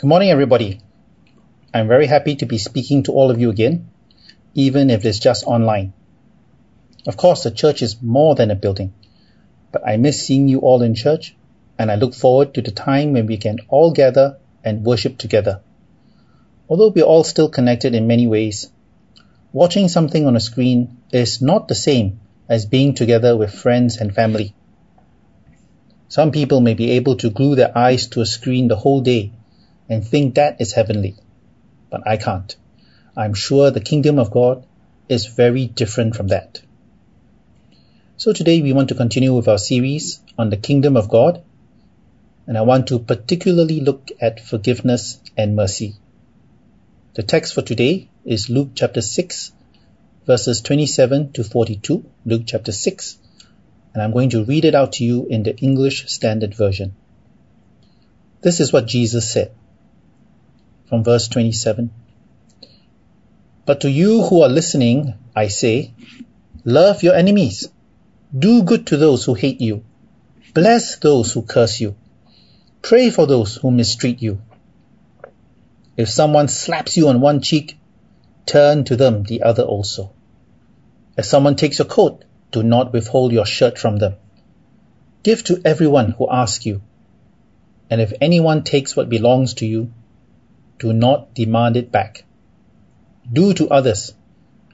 Good morning, everybody. I'm very happy to be speaking to all of you again, even if it's just online. Of course, the church is more than a building, but I miss seeing you all in church, and I look forward to the time when we can all gather and worship together. Although we're all still connected in many ways, watching something on a screen is not the same as being together with friends and family. Some people may be able to glue their eyes to a screen the whole day and think that is heavenly. But I can't. I'm sure the kingdom of God is very different from that. So today we want to continue with our series on the kingdom of God, and I want to particularly look at forgiveness and mercy. The text for today is Luke chapter 6, verses 27 to 42, Luke chapter 6, and I'm going to read it out to you in the English Standard Version. This is what Jesus said from verse 27. But to you who are listening, I say, love your enemies. Do good to those who hate you. Bless those who curse you. Pray for those who mistreat you. If someone slaps you on one cheek, turn to them the other also. If someone takes your coat, do not withhold your shirt from them. Give to everyone who asks you. And if anyone takes what belongs to you, do not demand it back. Do to others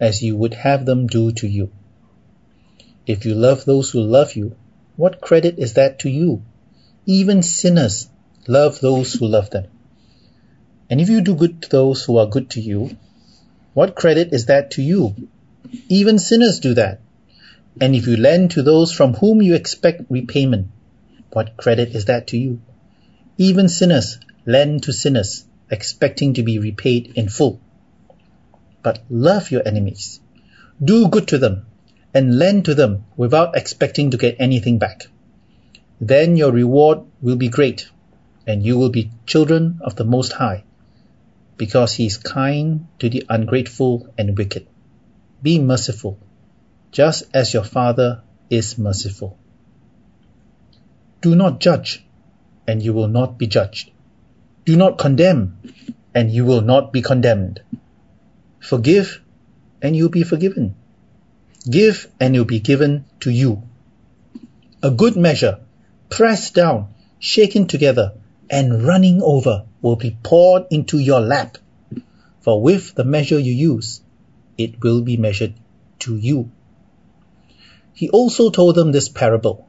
as you would have them do to you. If you love those who love you, what credit is that to you? Even sinners love those who love them. And if you do good to those who are good to you, what credit is that to you? Even sinners do that. And if you lend to those from whom you expect repayment, what credit is that to you? Even sinners lend to sinners expecting to be repaid in full. But love your enemies. Do good to them and lend to them without expecting to get anything back. Then your reward will be great and you will be children of the Most High because he is kind to the ungrateful and wicked. Be merciful, just as your Father is merciful. Do not judge, and you will not be judged. Do not condemn, and you will not be condemned. Forgive, and you'll be forgiven. Give, and you'll be given to you. A good measure, pressed down, shaken together, and running over will be poured into your lap. For with the measure you use, it will be measured to you. He also told them this parable.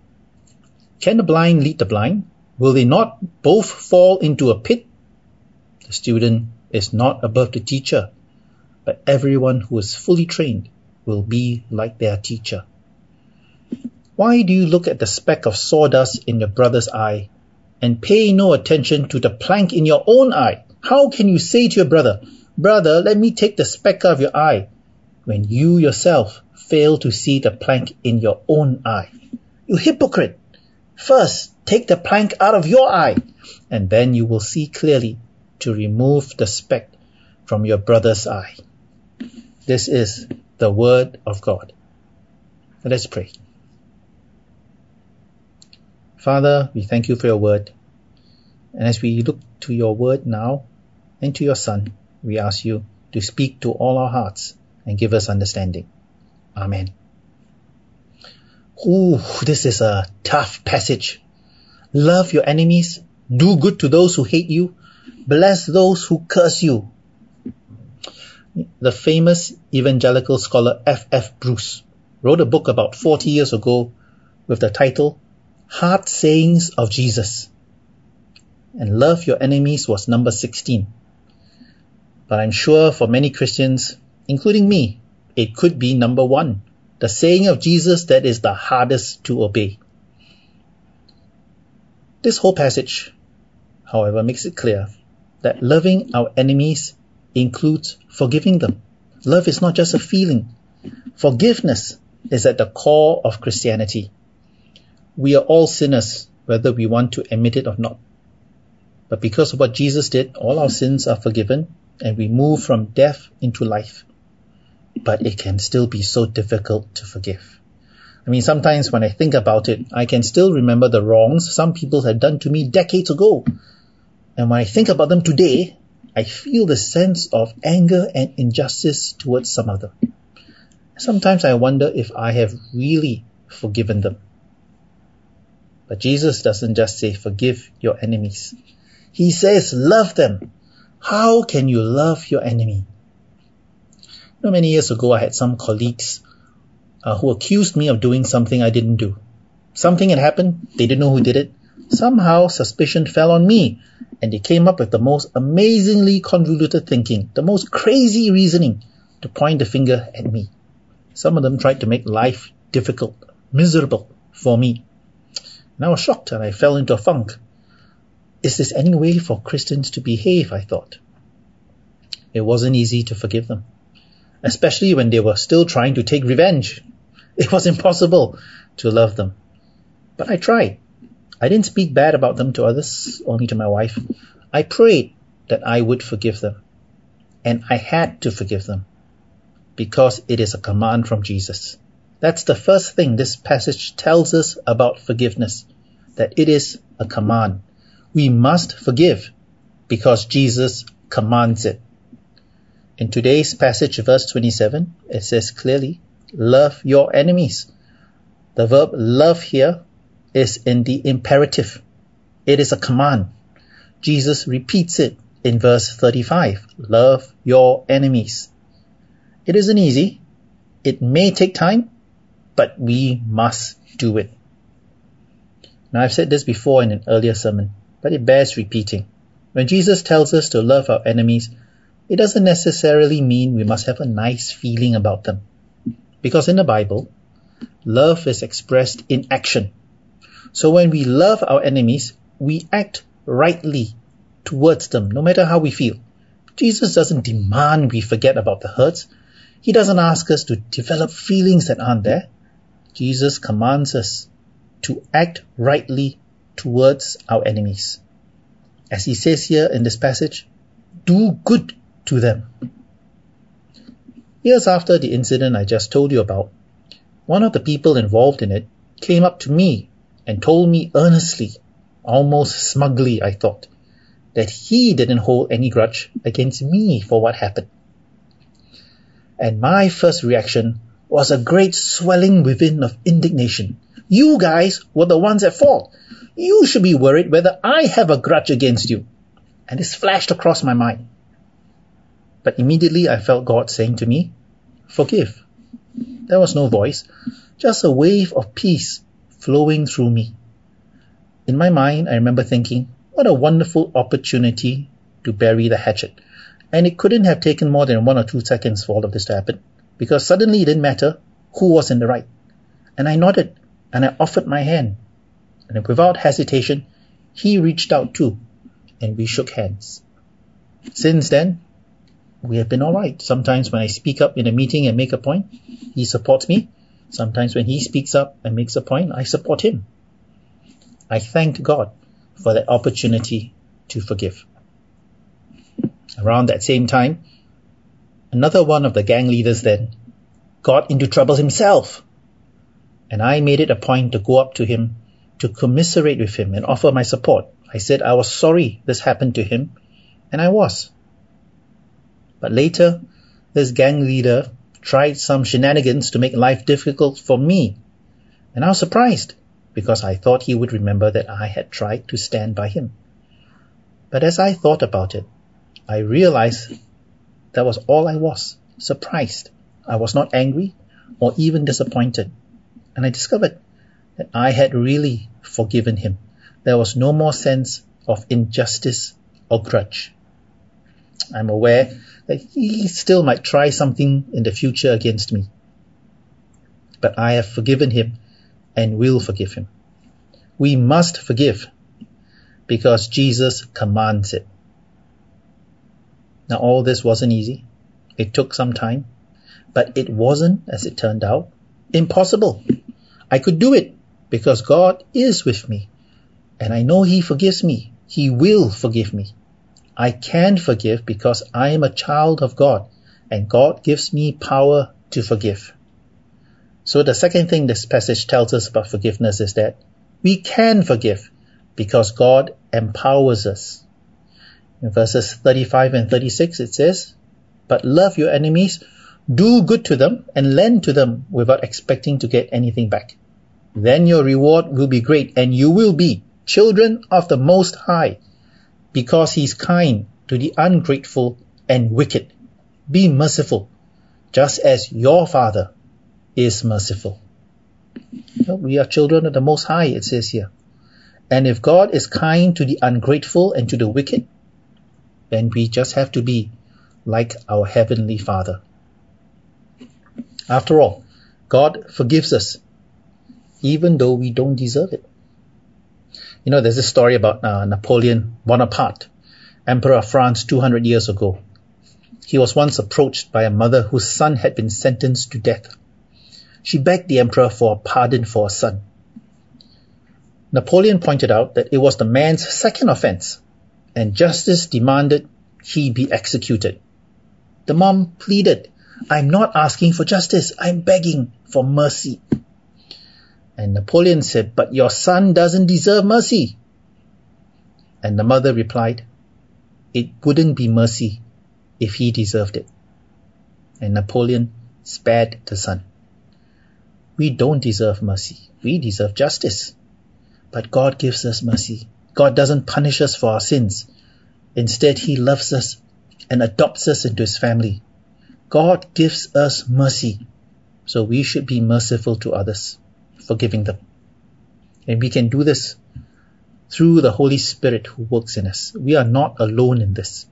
Can the blind lead the blind? Will they not both fall into a pit? The student is not above the teacher, but everyone who is fully trained will be like their teacher. Why do you look at the speck of sawdust in your brother's eye and pay no attention to the plank in your own eye? How can you say to your brother, Brother, let me take the speck out of your eye, when you yourself fail to see the plank in your own eye? You hypocrite! First, take the plank out of your eye, and then you will see clearly to remove the speck from your brother's eye. This is the word of God. Let's pray. Father, we thank you for your word. And as we look to your word now and to your son, we ask you to speak to all our hearts and give us understanding. Amen. Ooh, this is a tough passage. Love your enemies, do good to those who hate you, Bless those who curse you. The famous evangelical scholar F. F. Bruce wrote a book about 40 years ago with the title Hard Sayings of Jesus. And love your enemies was number 16. But I'm sure for many Christians, including me, it could be number one, the saying of Jesus that is the hardest to obey. This whole passage, however, makes it clear that loving our enemies includes forgiving them. Love is not just a feeling. Forgiveness is at the core of Christianity. We are all sinners, whether we want to admit it or not. But because of what Jesus did, all our sins are forgiven and we move from death into life. But it can still be so difficult to forgive. I mean, sometimes when I think about it, I can still remember the wrongs some people had done to me decades ago And when I think about them today, I feel the sense of anger and injustice towards some of them. Sometimes I wonder if I have really forgiven them. But Jesus doesn't just say, forgive your enemies. He says, love them. How can you love your enemy? Know, many years ago, I had some colleagues uh, who accused me of doing something I didn't do. Something had happened, they didn't know who did it. Somehow suspicion fell on me, and they came up with the most amazingly convoluted thinking, the most crazy reasoning to point the finger at me. Some of them tried to make life difficult, miserable for me. And I was shocked and I fell into a funk. Is this any way for Christians to behave? I thought. It wasn't easy to forgive them, especially when they were still trying to take revenge. It was impossible to love them. But I tried. I didn't speak bad about them to others, only to my wife. I prayed that I would forgive them. And I had to forgive them because it is a command from Jesus. That's the first thing this passage tells us about forgiveness, that it is a command. We must forgive because Jesus commands it. In today's passage, verse 27, it says clearly, love your enemies. The verb love here is in the imperative. It is a command. Jesus repeats it in verse 35. Love your enemies. It isn't easy. It may take time, but we must do it. Now I've said this before in an earlier sermon, but it bears repeating. When Jesus tells us to love our enemies, it doesn't necessarily mean we must have a nice feeling about them. Because in the Bible, love is expressed in action. So when we love our enemies, we act rightly towards them, no matter how we feel. Jesus doesn't demand we forget about the hurts. He doesn't ask us to develop feelings that aren't there. Jesus commands us to act rightly towards our enemies. As he says here in this passage, do good to them. Years after the incident I just told you about, one of the people involved in it came up to me and told me earnestly, almost smugly I thought, that he didn't hold any grudge against me for what happened. And my first reaction was a great swelling within of indignation. You guys were the ones at fault. You should be worried whether I have a grudge against you. And this flashed across my mind. But immediately I felt God saying to me, Forgive. There was no voice, just a wave of peace flowing through me. In my mind, I remember thinking, what a wonderful opportunity to bury the hatchet. And it couldn't have taken more than one or two seconds for all of this to happen because suddenly it didn't matter who was in the right. And I nodded and I offered my hand. And without hesitation, he reached out too, and we shook hands. Since then, we have been alright. Sometimes when I speak up in a meeting and make a point, he supports me. Sometimes when he speaks up and makes a point, I support him. I thanked God for that opportunity to forgive. Around that same time, Another one of the gang leaders then got into trouble himself. And I made it a point to go up to him, to commiserate with him and offer my support. I said I was sorry this happened to him, and I was. But later, this gang leader tried some shenanigans to make life difficult for me. And I was surprised because I thought he would remember that I had tried to stand by him. But as I thought about it, I realized that was all I was. Surprised. I was not angry or even disappointed. And I discovered that I had really forgiven him. There was no more sense of injustice or grudge. I'm aware that he still might try something in the future against me. But I have forgiven him and will forgive him. We must forgive because Jesus commands it. Now all this wasn't easy. It took some time, but it wasn't, as it turned out, impossible. I could do it because God is with me and I know He forgives me. He will forgive me. I can forgive because I am a child of God and God gives me power to forgive. So the second thing this passage tells us about forgiveness is that we can forgive because God empowers us. In verses 35 and 36 it says, But love your enemies, do good to them, and lend to them without expecting to get anything back. Then your reward will be great, and you will be children of the Most High, because He is kind to the ungrateful and wicked. Be merciful, just as your Father is merciful. We are children of the Most High, it says here. And if God is kind to the ungrateful and to the wicked, then we just have to be like our Heavenly Father. After all, God forgives us, even though we don't deserve it. You know, there's this story about uh, Napoleon Bonaparte, Emperor of France 200 years ago. He was once approached by a mother whose son had been sentenced to death. She begged the emperor for a pardon for her son. Napoleon pointed out that it was the man's second offense, and justice demanded he be executed. The mom pleaded, I'm not asking for justice, I'm begging for mercy. And Napoleon said, But your son doesn't deserve mercy. And the mother replied, It wouldn't be mercy if he deserved it. And Napoleon spared the son. We don't deserve mercy. We deserve justice. But God gives us mercy. God doesn't punish us for our sins. Instead, He loves us and adopts us into His family. God gives us mercy. So we should be merciful to others, forgiving them. And we can do this through the Holy Spirit who works in us. We are not alone in this.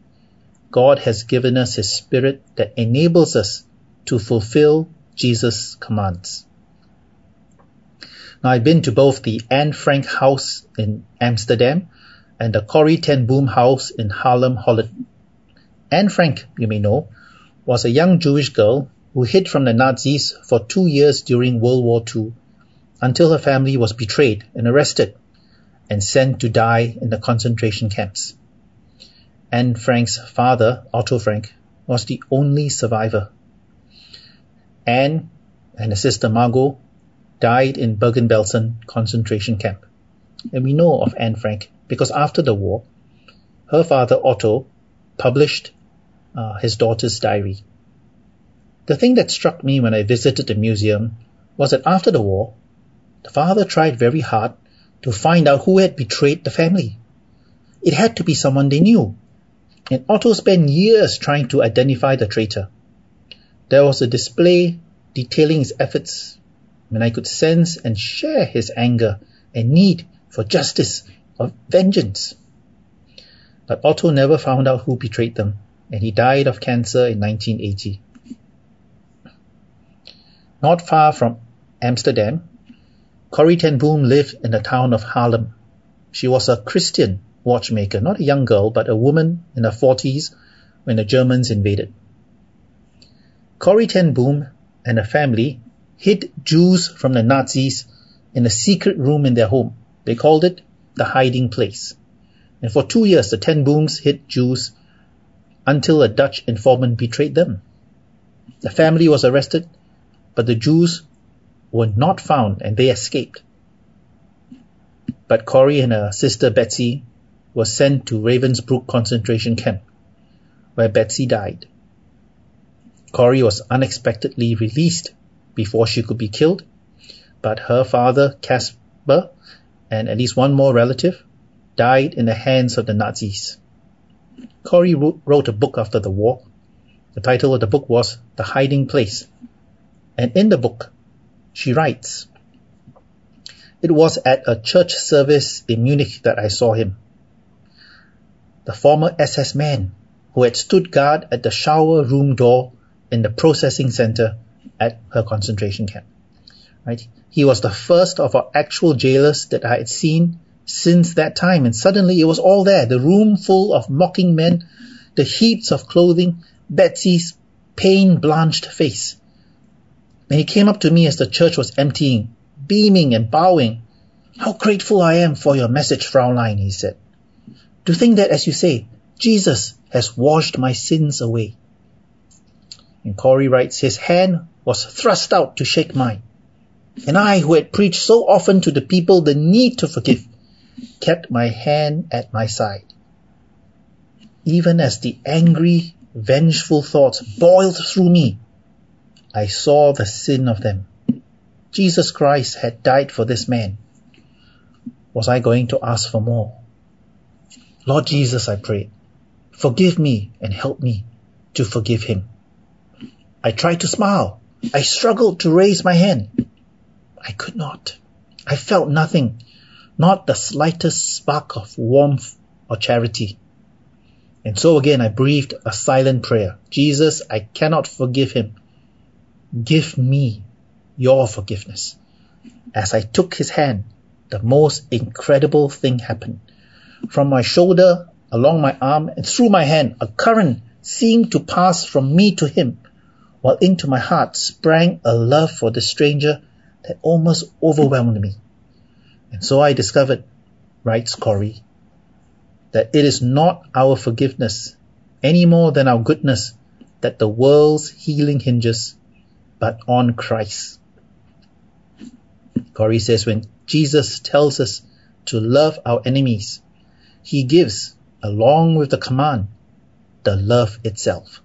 God has given us His Spirit that enables us to fulfill Jesus' commands. Now, I've been to both the Anne Frank House in Amsterdam and the Corrie ten Boom House in Haarlem, Holland. Anne Frank, you may know, was a young Jewish girl who hid from the Nazis for two years during World War II until her family was betrayed and arrested and sent to die in the concentration camps. Anne Frank's father, Otto Frank, was the only survivor. Anne and her sister Margot died in Bergen-Belsen concentration camp. And we know of Anne Frank because after the war, her father Otto published uh, his daughter's diary. The thing that struck me when I visited the museum was that after the war, the father tried very hard to find out who had betrayed the family. It had to be someone they knew. And Otto spent years trying to identify the traitor. There was a display detailing his efforts and I could sense and share his anger and need for justice or vengeance. But Otto never found out who betrayed them, and he died of cancer in 1980. Not far from Amsterdam, Corrie ten Boom lived in the town of Haarlem. She was a Christian watchmaker, not a young girl, but a woman in her 40s when the Germans invaded. Corrie ten Boom and her family hid Jews from the Nazis in a secret room in their home. They called it the hiding place. And for two years, the ten Booms hid Jews until a Dutch informant betrayed them. The family was arrested, but the Jews were not found and they escaped. But Corrie and her sister Betsie were sent to Ravensbrück concentration camp, where Betsie died. Corrie was unexpectedly released before she could be killed, but her father, Caspar, and at least one more relative, died in the hands of the Nazis. Corrie wrote a book after the war. The title of the book was The Hiding Place. And in the book, she writes, It was at a church service in Munich that I saw him. The former SS man who had stood guard at the shower room door in the processing center at her concentration camp. Right? He was the first of our actual jailers that I had seen since that time, and suddenly it was all there. The room full of mocking men, the heaps of clothing, Betsie's pain-blanched face. And he came up to me as the church was emptying, beaming and bowing. How grateful I am for your message, Fraulein, he said. To think that, as you say, Jesus has washed my sins away. And Corrie writes, his hand was thrust out to shake mine. And I, who had preached so often to the people the need to forgive, kept my hand at my side. even as the angry, vengeful thoughts boiled through me, I saw the sin of them. Jesus Christ had died for this man. Was I going to ask for more? Lord Jesus, I prayed, forgive me and help me to forgive him. I tried to smile. I struggled to raise my hand. I could not. I felt nothing, not the slightest spark of warmth or charity. And so again I breathed a silent prayer. Jesus, I cannot forgive him. Give me your forgiveness. As I took his hand, the most incredible thing happened. From my shoulder, along my arm, and through my hand, a current seemed to pass from me to him, while into my heart sprang a love for the stranger that almost overwhelmed me. And so I discovered, writes Corrie, that it is not our forgiveness any more than our goodness that the world's healing hinges, but on Christ. Corrie says when Jesus tells us to love our enemies, he gives, along with the command, the love itself.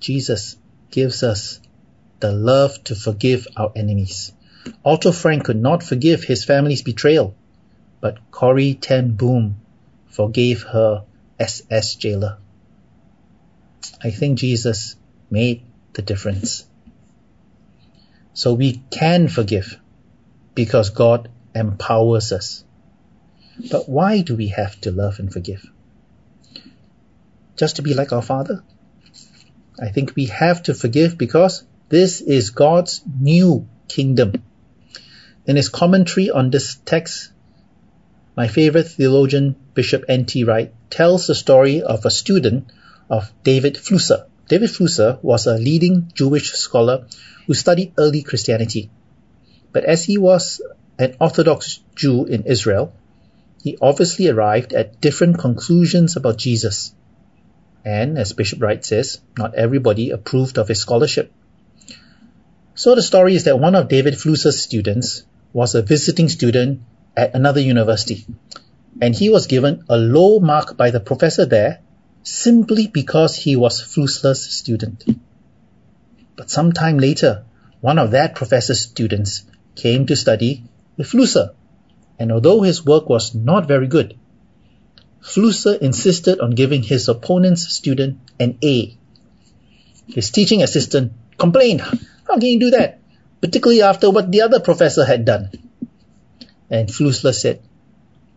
Jesus gives us the love to forgive our enemies. Otto Frank could not forgive his family's betrayal, but Corrie ten Boom forgave her SS jailer. I think Jesus made the difference. So we can forgive because God empowers us. But why do we have to love and forgive? Just to be like our Father? I think we have to forgive because this is God's new kingdom. In his commentary on this text, my favorite theologian, Bishop N.T. Wright, tells the story of a student of David Flusser. David Flusser was a leading Jewish scholar who studied early Christianity. But as he was an Orthodox Jew in Israel, he obviously arrived at different conclusions about Jesus. And as Bishop Wright says, not everybody approved of his scholarship. So the story is that one of David Flusser's students was a visiting student at another university. And he was given a low mark by the professor there simply because he was Flusser's student. But some time later, one of that professor's students came to study with Flusser. And although his work was not very good, Flusser insisted on giving his opponent's student an A. His teaching assistant complained, how can you do that? Particularly after what the other professor had done. And Flusser said,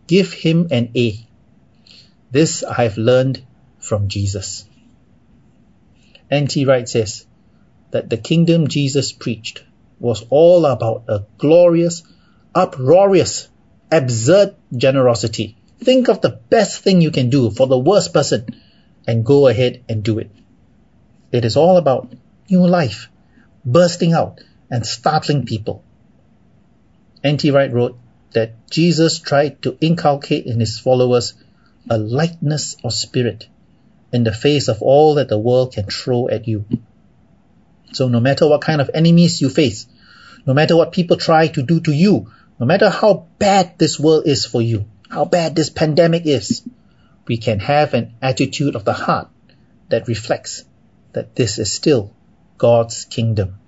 Give him an A. This I have learned from Jesus. N.T. Wright says that the kingdom Jesus preached was all about a glorious, uproarious, absurd generosity. Think of the best thing you can do for the worst person and go ahead and do it. It is all about new life, bursting out and startling people. N.T. Wright wrote, that Jesus tried to inculcate in his followers a lightness of spirit in the face of all that the world can throw at you. So no matter what kind of enemies you face, no matter what people try to do to you, no matter how bad this world is for you, how bad this pandemic is, we can have an attitude of the heart that reflects that this is still God's kingdom.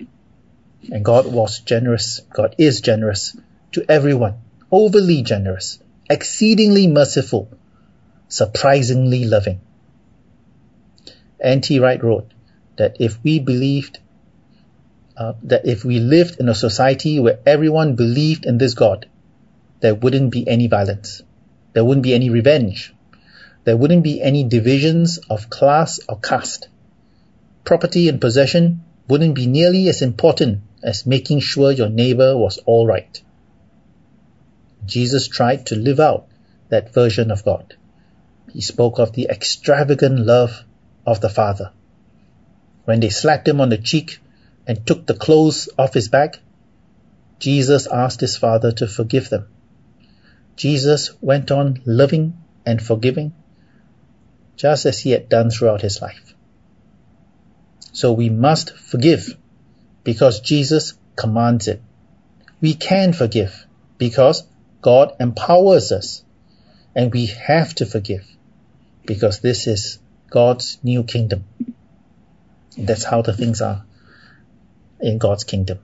And God was generous, God is generous to everyone overly generous, exceedingly merciful, surprisingly loving. N.T. Wright wrote that if we believed uh, that if we lived in a society where everyone believed in this God, there wouldn't be any violence. There wouldn't be any revenge. There wouldn't be any divisions of class or caste. Property and possession wouldn't be nearly as important as making sure your neighbor was alright. Jesus tried to live out that version of God. He spoke of the extravagant love of the Father. When they slapped him on the cheek and took the clothes off his back, Jesus asked his Father to forgive them. Jesus went on loving and forgiving just as he had done throughout his life. So we must forgive because Jesus commands it. We can forgive because God empowers us and we have to forgive because this is God's new kingdom. That's how the things are in God's kingdom.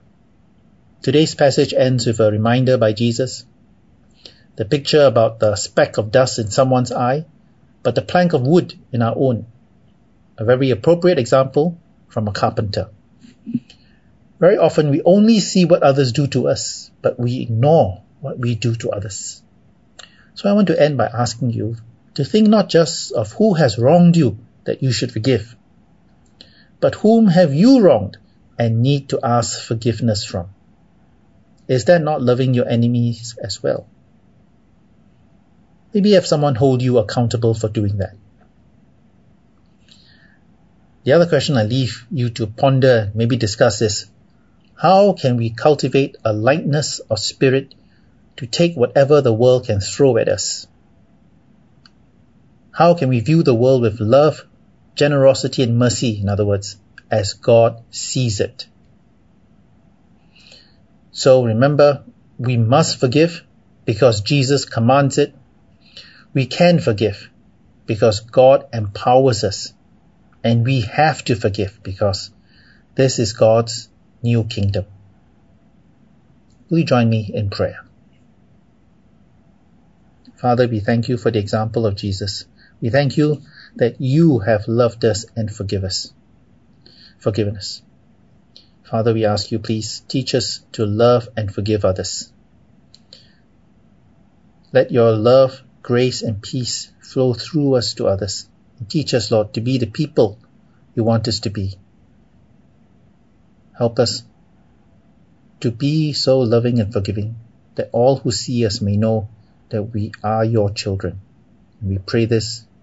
Today's passage ends with a reminder by Jesus. The picture about the speck of dust in someone's eye, but the plank of wood in our own. A very appropriate example from a carpenter. Very often we only see what others do to us, but we ignore what we do to others. So I want to end by asking you to think not just of who has wronged you that you should forgive, but whom have you wronged and need to ask forgiveness from? Is that not loving your enemies as well? Maybe have someone hold you accountable for doing that. The other question I leave you to ponder, maybe discuss is, how can we cultivate a lightness of spirit to take whatever the world can throw at us? How can we view the world with love, generosity and mercy, in other words, as God sees it? So remember, we must forgive because Jesus commands it. We can forgive because God empowers us. And we have to forgive because this is God's new kingdom. Will you join me in prayer? Father, we thank you for the example of Jesus. We thank you that you have loved us and forgive us, forgiven us. Father, we ask you, please teach us to love and forgive others. Let your love, grace, and peace flow through us to others. And teach us, Lord, to be the people you want us to be. Help us to be so loving and forgiving that all who see us may know that we are your children. We pray this